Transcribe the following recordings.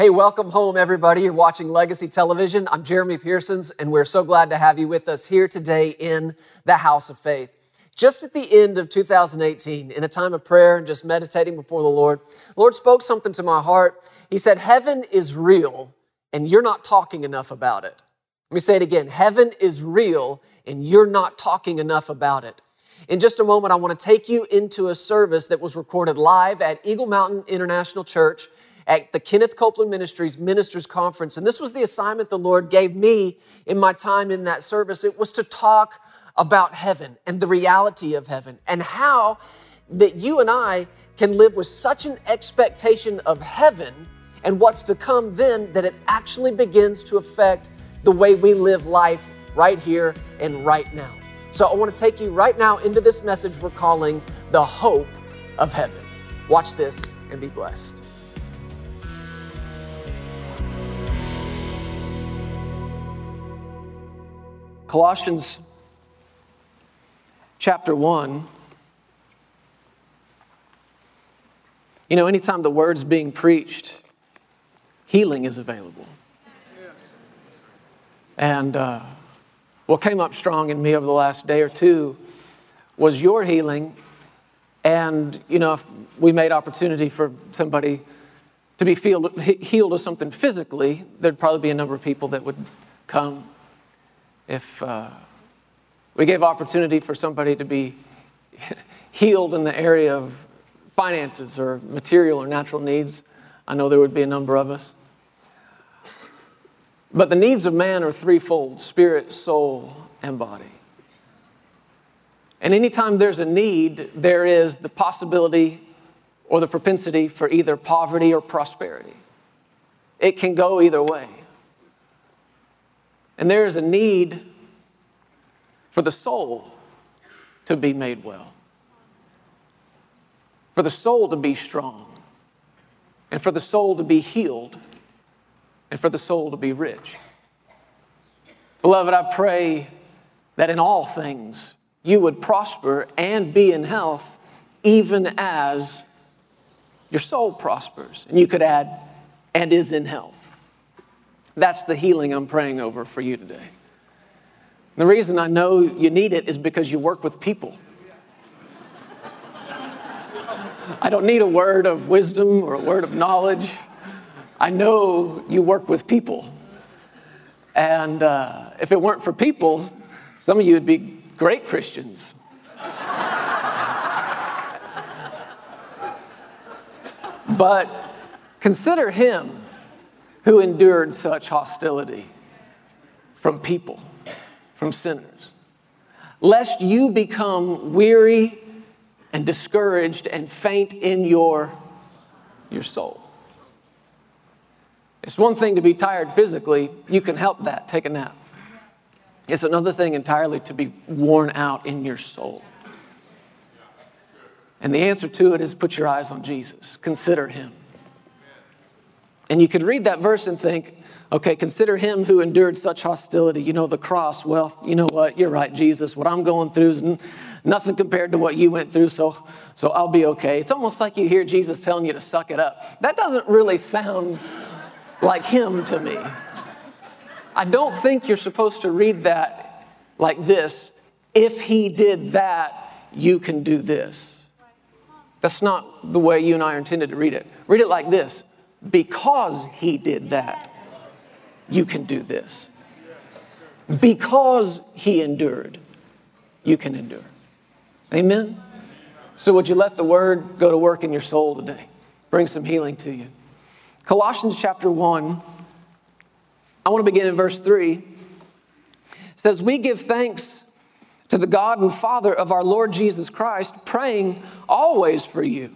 Hey, welcome home, everybody. You're watching Legacy Television. I'm Jeremy Pearsons, and we're so glad to have you with us here today in the House of Faith. Just at the end of 2018, in a time of prayer and just meditating before the Lord, the Lord spoke something to my heart. He said, Heaven is real, and you're not talking enough about it. Let me say it again Heaven is real, and you're not talking enough about it. In just a moment, I want to take you into a service that was recorded live at Eagle Mountain International Church at the Kenneth Copeland Ministries Ministers Conference. And this was the assignment the Lord gave me in my time in that service. It was to talk about heaven and the reality of heaven and how that you and I can live with such an expectation of heaven and what's to come then that it actually begins to affect the way we live life right here and right now. So I want to take you right now into this message we're calling the hope of heaven. Watch this and be blessed. Colossians chapter 1. You know, anytime the word's being preached, healing is available. And uh, what came up strong in me over the last day or two was your healing. And, you know, if we made opportunity for somebody to be healed of something physically, there'd probably be a number of people that would come if uh, we gave opportunity for somebody to be healed in the area of finances or material or natural needs, I know there would be a number of us. But the needs of man are threefold spirit, soul, and body. And anytime there's a need, there is the possibility or the propensity for either poverty or prosperity. It can go either way. And there is a need for the soul to be made well, for the soul to be strong, and for the soul to be healed, and for the soul to be rich. Beloved, I pray that in all things you would prosper and be in health, even as your soul prospers. And you could add, and is in health. That's the healing I'm praying over for you today. The reason I know you need it is because you work with people. I don't need a word of wisdom or a word of knowledge. I know you work with people. And uh, if it weren't for people, some of you would be great Christians. but consider him who endured such hostility from people, from sinners, lest you become weary and discouraged and faint in your, your soul. It's one thing to be tired physically, you can help that, take a nap. It's another thing entirely to be worn out in your soul. And the answer to it is put your eyes on Jesus, consider him. And you could read that verse and think, okay, consider him who endured such hostility. You know, the cross. Well, you know what? You're right, Jesus. What I'm going through is nothing compared to what you went through, so, so I'll be okay. It's almost like you hear Jesus telling you to suck it up. That doesn't really sound like him to me. I don't think you're supposed to read that like this if he did that, you can do this. That's not the way you and I are intended to read it. Read it like this because he did that, you can do this. Because he endured, you can endure. Amen? So, would you let the word go to work in your soul today? Bring some healing to you. Colossians chapter 1, I want to begin in verse 3. It says, We give thanks to the God and Father of our Lord Jesus Christ, praying always for you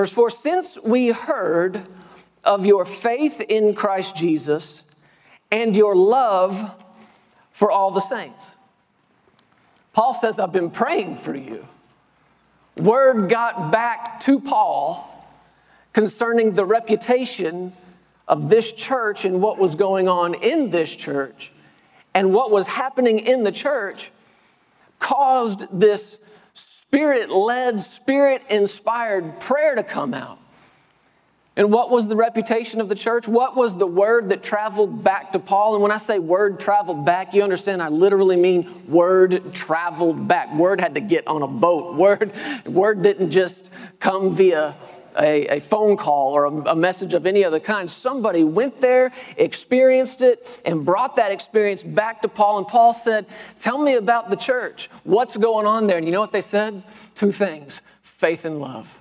Verse 4 Since we heard of your faith in Christ Jesus and your love for all the saints. Paul says, I've been praying for you. Word got back to Paul concerning the reputation of this church and what was going on in this church and what was happening in the church caused this spirit led, spirit inspired prayer to come out. And what was the reputation of the church? What was the word that traveled back to Paul? And when I say word traveled back, you understand I literally mean word traveled back. Word had to get on a boat. Word, word didn't just come via a, a, phone call or a, a, message of any other kind. Somebody went there, experienced it, and brought that experience back to Paul. And Paul said, Tell me about the church. What's going on there? And you know what they said? Two things faith and love.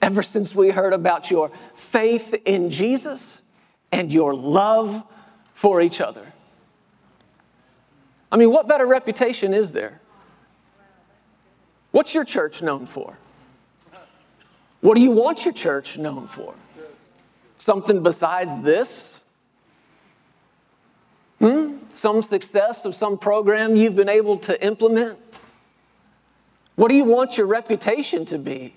Ever since we heard about your faith in Jesus and your love for each other. I mean, what better reputation is there? What's your church known for? What do you want your church known for? Something besides this? Hmm? Some success of some program you've been able to implement? What do you want your reputation to be?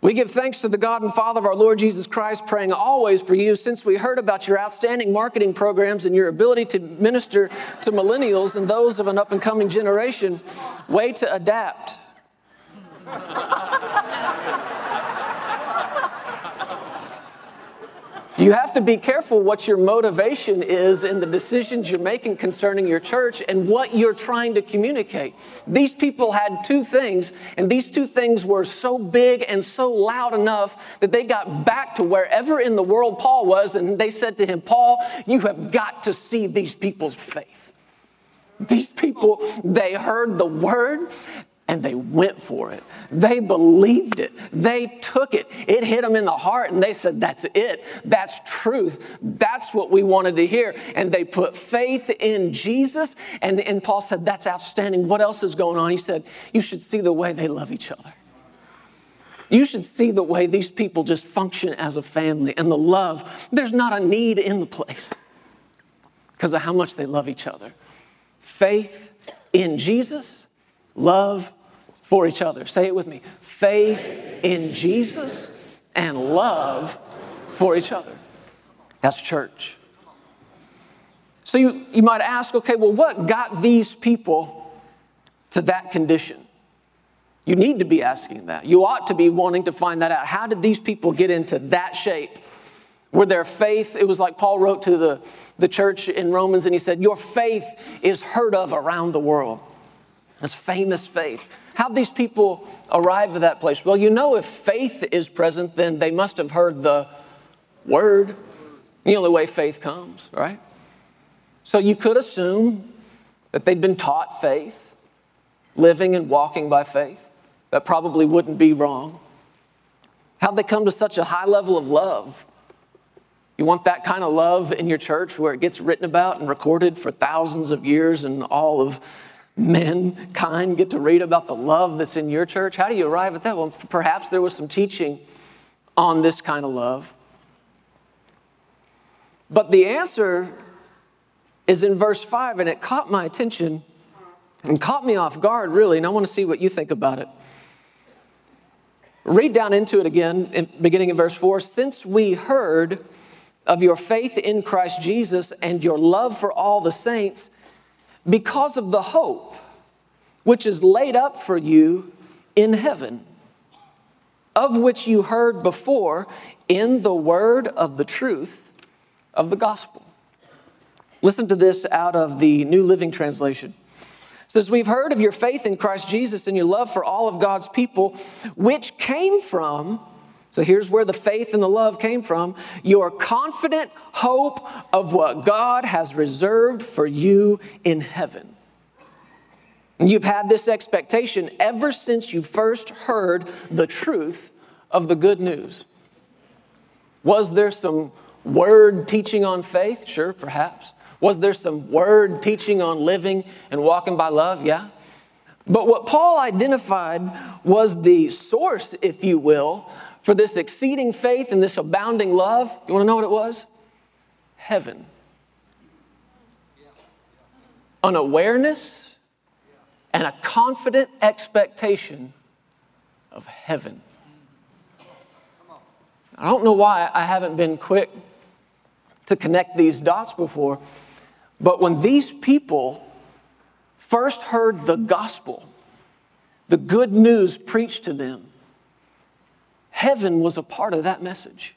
We give thanks to the God and Father of our Lord Jesus Christ, praying always for you, since we heard about your outstanding marketing programs and your ability to minister to millennials and those of an up and coming generation. Way to adapt. You have to be careful what your motivation is in the decisions you're making concerning your church and what you're trying to communicate. These people had two things, and these two things were so big and so loud enough that they got back to wherever in the world Paul was, and they said to him, Paul, you have got to see these people's faith. These people, they heard the word and they went for it. They believed it. They took it. It hit them in the heart and they said, That's it. That's truth. That's what we wanted to hear. And they put faith in Jesus. And, and Paul said, That's outstanding. What else is going on? He said, You should see the way they love each other. You should see the way these people just function as a family and the love. There's not a need in the place because of how much they love each other. Faith in Jesus, love for each other. Say it with me faith in Jesus and love for each other. That's church. So you, you might ask, okay, well, what got these people to that condition? You need to be asking that. You ought to be wanting to find that out. How did these people get into that shape? Were their faith, it was like Paul wrote to the, the church in Romans and he said, Your faith is heard of around the world. This famous faith. How'd these people arrive at that place? Well, you know, if faith is present, then they must have heard the word. The only way faith comes, right? So you could assume that they'd been taught faith, living and walking by faith. That probably wouldn't be wrong. How'd they come to such a high level of love? You want that kind of love in your church where it gets written about and recorded for thousands of years and all of mankind get to read about the love that's in your church? How do you arrive at that? Well, perhaps there was some teaching on this kind of love. But the answer is in verse 5, and it caught my attention and caught me off guard, really, and I want to see what you think about it. Read down into it again, in, beginning in verse 4. Since we heard of your faith in Christ Jesus and your love for all the saints, because of the hope which is laid up for you in heaven, of which you heard before in the word of the truth of the gospel. Listen to this out of the New Living Translation. It says, We've heard of your faith in Christ Jesus and your love for all of God's people, which came from so here's where the faith and the love came from your confident hope of what God has reserved for you in heaven. You've had this expectation ever since you first heard the truth of the good news. Was there some word teaching on faith? Sure, perhaps. Was there some word teaching on living and walking by love? Yeah. But what Paul identified was the source, if you will, for this exceeding faith and this abounding love, you want to know what it was? Heaven. An awareness and a confident expectation of heaven. I don't know why I haven't been quick to connect these dots before, but when these people first heard the gospel, the good news preached to them, heaven was a part of that message.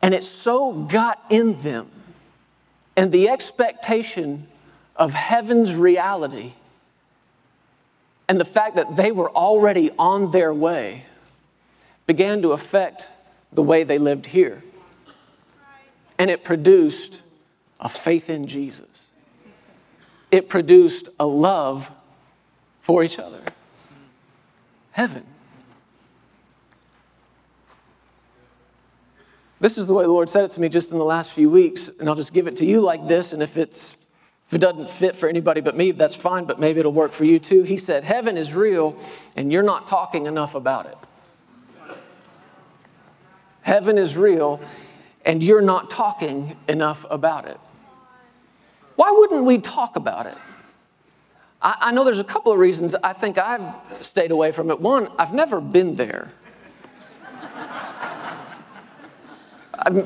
And it so got in them, and the expectation of heaven's reality, and the fact that they were already on their way, began to affect the way they lived here. And it produced a faith in Jesus, it produced a love for each other. Heaven. This is the way the Lord said it to me just in the last few weeks, and I'll just give it to you like this, and if it's if it doesn't fit for anybody but me, that's fine, but maybe it'll work for you too. He said, Heaven is real, and you're not talking enough about it. Heaven is real, and you're not talking enough about it. Why wouldn't we talk about it? I, I know there's a couple of reasons I think I've stayed away from it. One, I've never been there.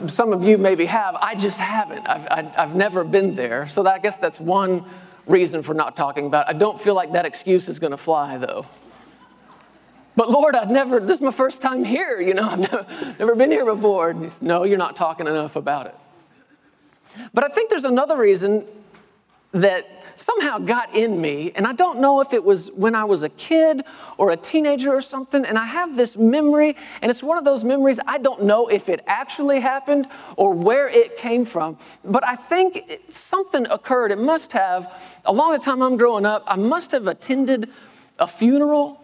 Some of you maybe have. I just haven't. I've, I, i have never been there. So that, I guess that's one reason for not talking about it. I don't feel like that excuse is going to fly, though. But Lord, I've never, this is my first time here, you know, I've never, never been here before. And he said, No, you're not talking enough about it. But I think there's another reason that somehow got in me, and I don't know if it was when I was a kid or a teenager or something, and I have this memory, and it's one of those memories I don't know if it actually happened or where it came from, but I think something occurred. It must have, along the time I'm growing up, I must have attended a funeral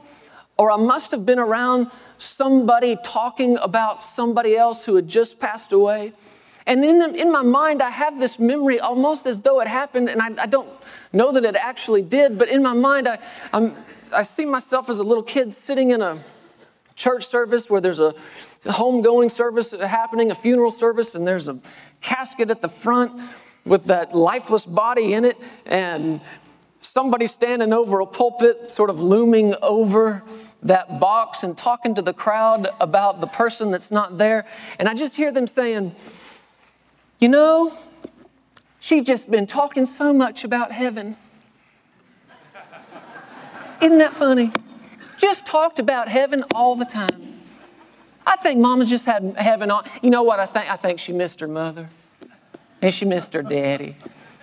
or I must have been around somebody talking about somebody else who had just passed away. And in, the, in my mind, I have this memory almost as though it happened, and I, I don't know that it actually did, but in my mind, I, I'm, I see myself as a little kid sitting in a church service where there's a homegoing service happening, a funeral service, and there's a casket at the front with that lifeless body in it, and somebody standing over a pulpit, sort of looming over that box and talking to the crowd about the person that's not there. And I just hear them saying, You know, She's just been talking so much about heaven. Isn't that funny? Just talked about heaven all the time. I think Mama just had heaven on. You know what I think? I think she missed her mother and she missed her daddy.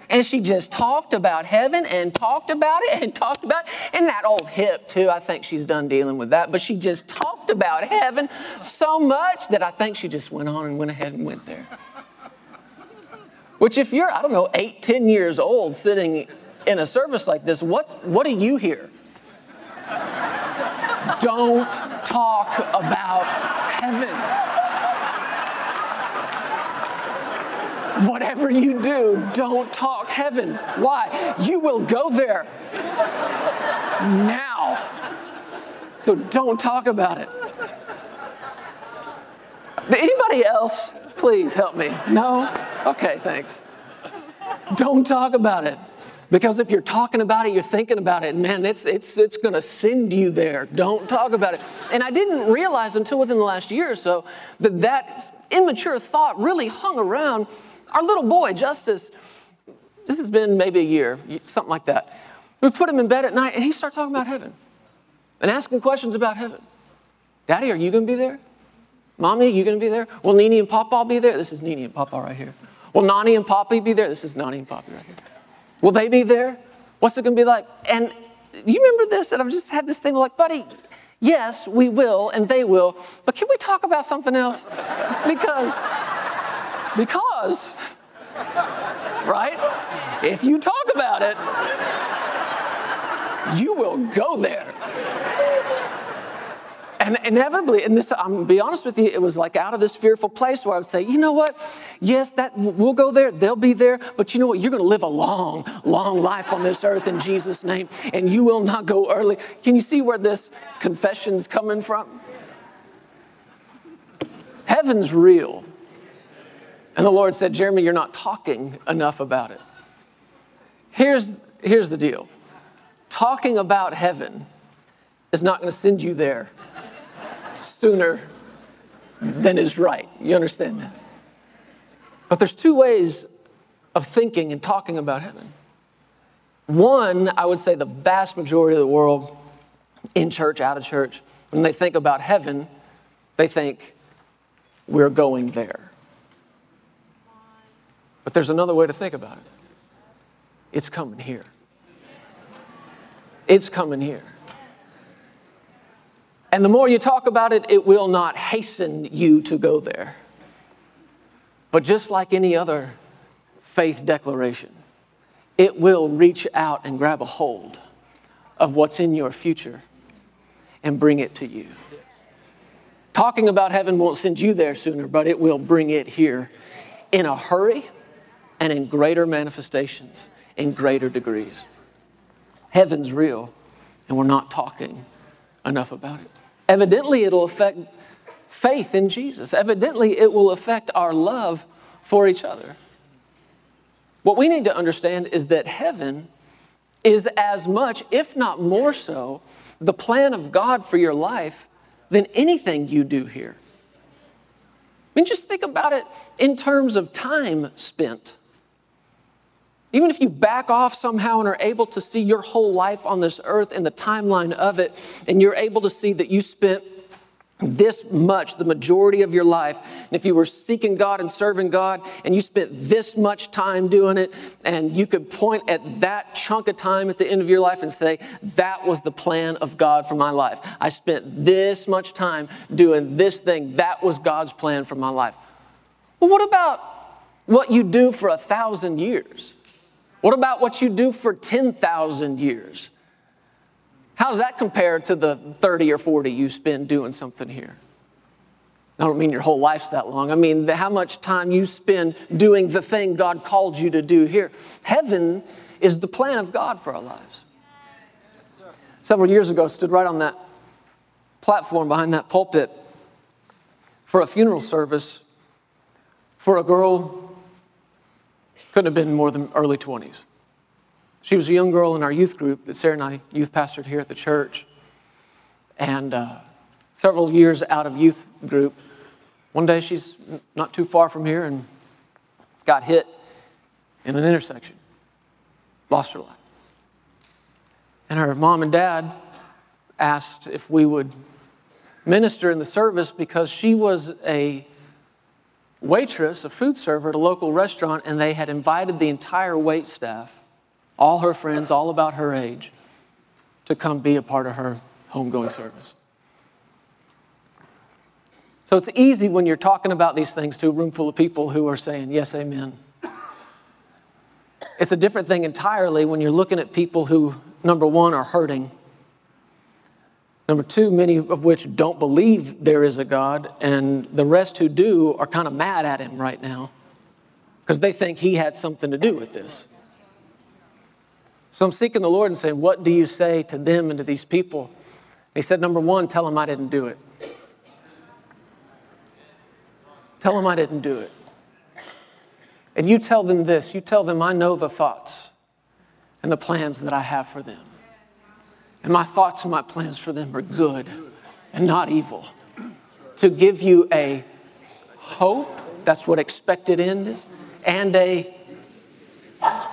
And she just talked about heaven and talked about it and talked about it. And that old hip, too, I think she's done dealing with that. But she just talked about heaven so much that I think she just went on and went ahead and went there. Which, if you're, I don't know, eight, ten years old sitting in a service like this, what, what do you hear? don't talk about heaven. Whatever you do, don't talk heaven. Why? You will go there now. So don't talk about it. Anybody else? Please help me. No? Okay, thanks. Don't talk about it. Because if you're talking about it, you're thinking about it, man, it's, it's, it's going to send you there. Don't talk about it. And I didn't realize until within the last year or so that that immature thought really hung around our little boy, Justice. This has been maybe a year, something like that. We put him in bed at night and he starts talking about heaven and asking questions about heaven. Daddy, are you going to be there? Mommy, are you going to be there? Will Nini and Papa be there? This is Nini and Papa right here. Will Nani and Poppy be there? This is Nani and Poppy right here. Will they be there? What's it going to be like? And you remember this? And I've just had this thing like, buddy, yes, we will and they will, but can we talk about something else? Because, because, right? If you talk about it, you will go there. And inevitably, and this, I'm be honest with you, it was like out of this fearful place where I would say, you know what? Yes, that we'll go there, they'll be there, but you know what? You're gonna live a long, long life on this earth in Jesus' name, and you will not go early. Can you see where this confession's coming from? Heaven's real. And the Lord said, Jeremy, you're not talking enough about it. Here's, here's the deal talking about heaven is not going to send you there sooner than is right. You understand that? But there's two ways of thinking and talking about heaven. One, I would say the vast majority of the world, in church, out of church, When they think about heaven, they think we're going there. But there's another way to think about it it's coming here. It's coming here. And the more you talk about it, it will not hasten you to go there. But just like any other faith declaration, it will reach out and grab a hold of what's in your future and bring it to you. Talking about heaven won't send you there sooner, but it will bring it here in a hurry and in greater manifestations, in greater degrees. Heaven's real, and we're not talking enough about it. Evidently, it'll affect faith in Jesus. Evidently, it will affect our love for each other. What we need to understand is that heaven is as much, if not more so, the plan of God for your life than anything you do here. I mean, just think about it in terms of time spent. Even if you back off somehow and are able to see your whole life on this earth and the timeline of it, and you're able to see that you spent this much, the majority of your life, and if you were seeking God and serving God, and you spent this much time doing it, and you could point at that chunk of time at the end of your life and say, That was the plan of God for my life. I spent this much time doing this thing. That was God's plan for my life. Well, what about what you do for a thousand years? What about what you do for 10,000 years? How's that compared to the 30 or 40 you spend doing something here? I don't mean your whole life's that long. I mean how much time you spend doing the thing God called you to do here. Heaven is the plan of God for our lives. Several years ago, I stood right on that platform behind that pulpit for a funeral service for a girl couldn't have been more than early 20s. She was a young girl in our youth group that Sarah and I youth pastored here at the church. And uh, several years out of youth group, one day she's not too far from here and got hit in an intersection, lost her life. And her mom and dad asked if we would minister in the service because she was a waitress, a food server at a local restaurant, and they had invited the entire wait staff, all her friends, all about her age, to come be a part of her homegoing service. So it's easy when you're talking about these things to a room full of people who are saying, Yes, amen. It's a different thing entirely when you're looking at people who, number one, are hurting Number two, many of which don't believe there is a God, and the rest who do are kind of mad at him right now because they think he had something to do with this. So I'm seeking the Lord and saying, What do you say to them and to these people? he said, Number one, tell them I didn't do it. Tell them I didn't do it. And you tell them this you tell them, I know the thoughts and the plans that I have for them. And my thoughts and my plans for them are good and not evil. To give you a hope, that's what expected end is, and a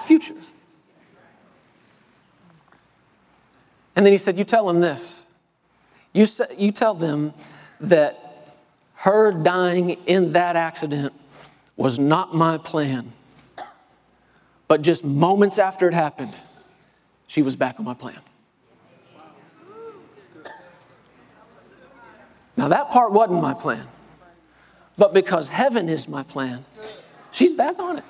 future. And then he said, You tell them this. You, say, you tell them that her dying in that accident was not my plan. But just moments after it happened, she was back on my plan. Now, that part wasn't my plan. But because heaven is my plan, she's back on it.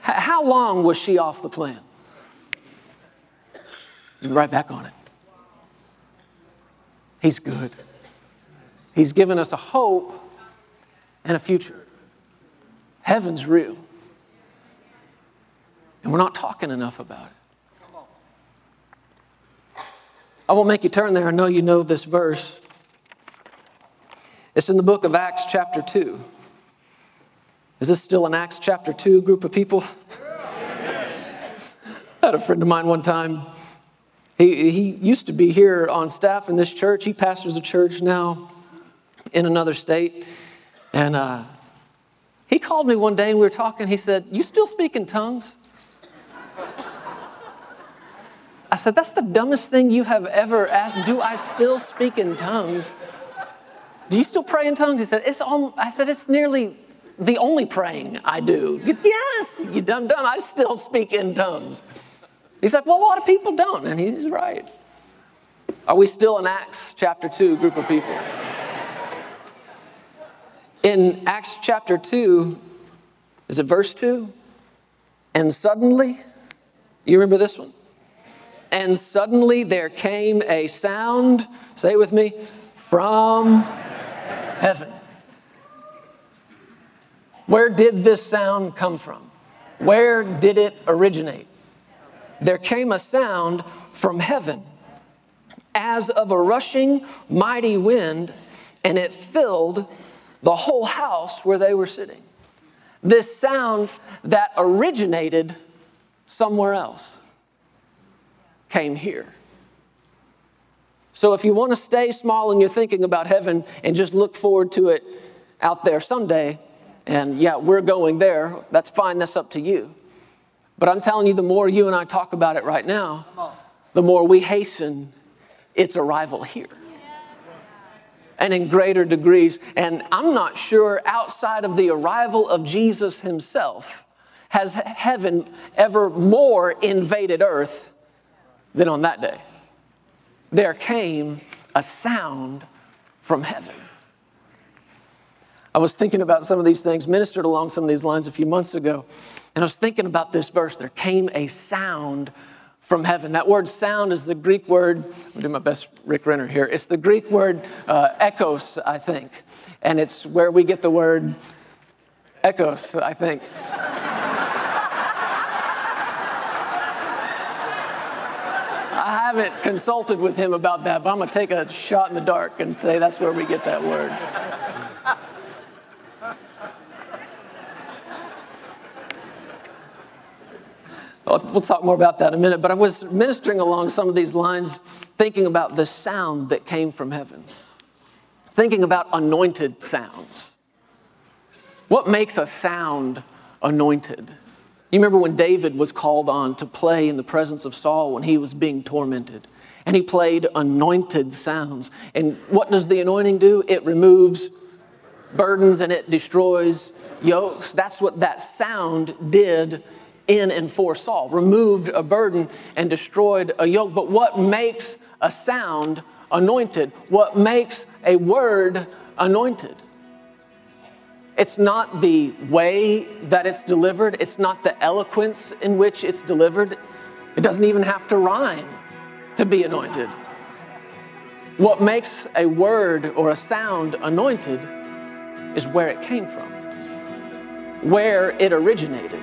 How long was she off the plan? right back on it. He's good. He's given us a hope and a future. Heaven's real. And we're not talking enough about it. I won't make you turn there. I know you know this verse. It's in the book of Acts, chapter 2. Is this still an Acts chapter 2 group of people? I had a friend of mine one time. He, he used to be here on staff in this church. He pastors a church now in another state. And uh, he called me one day and we were talking. He said, You still speak in tongues? I I said, That's the dumbest thing you have ever asked. Do I still speak in tongues? Do you still pray in tongues? He said, It's all, I said, It's nearly the only praying I do. Yes, you dumb dumb, I still speak in tongues. He's like, Well, a lot of people don't. And he's right. Are we still in Acts chapter 2 group of people? In Acts chapter 2, is it verse 2? And suddenly, you remember this one? And suddenly there came a sound, say it with me, from heaven. Where did this sound come from? Where did it originate? There came a sound from heaven as of a rushing mighty wind, and it filled the whole house where they were sitting. This sound that originated somewhere else came here. So if you want to stay small and you're thinking about heaven and just look forward to it out there someday, and yeah, we're going there, that's fine, that's up to you. But I'm telling you, the more you and I talk about it right now, the more we hasten its arrival here. And in greater degrees. And I'm not sure outside of the arrival of Jesus himself has heaven ever more invaded earth than on that day. There came a sound from heaven. I was thinking about some of these things, ministered along some of these lines a few months ago, and I was thinking about this verse. There came a sound from heaven. That word sound is the Greek word, I'm do my best Rick Renner here. It's the Greek word uh, ekos, I think. And it's where we get the word echoes, I think. I haven't consulted with him about that, but I'm going to take a shot in the dark and say that's where we get that word. We'll talk more about that in a minute, but I was ministering along some of these lines, thinking about the sound that came from heaven, thinking about anointed sounds. What makes a sound anointed? You remember when David was called on to play in the presence of Saul when he was being tormented, and he played anointed sounds. And what does the anointing do? It removes burdens and it destroys yokes. That's what that sound did in and for Saul, removed a burden and destroyed a yoke. But what makes a sound anointed? What makes a word anointed? It's not the way that it's delivered, it's not the eloquence in which it's delivered. It doesn't even have to rhyme to be anointed. What makes a word or a sound anointed is where it came from, where it originated.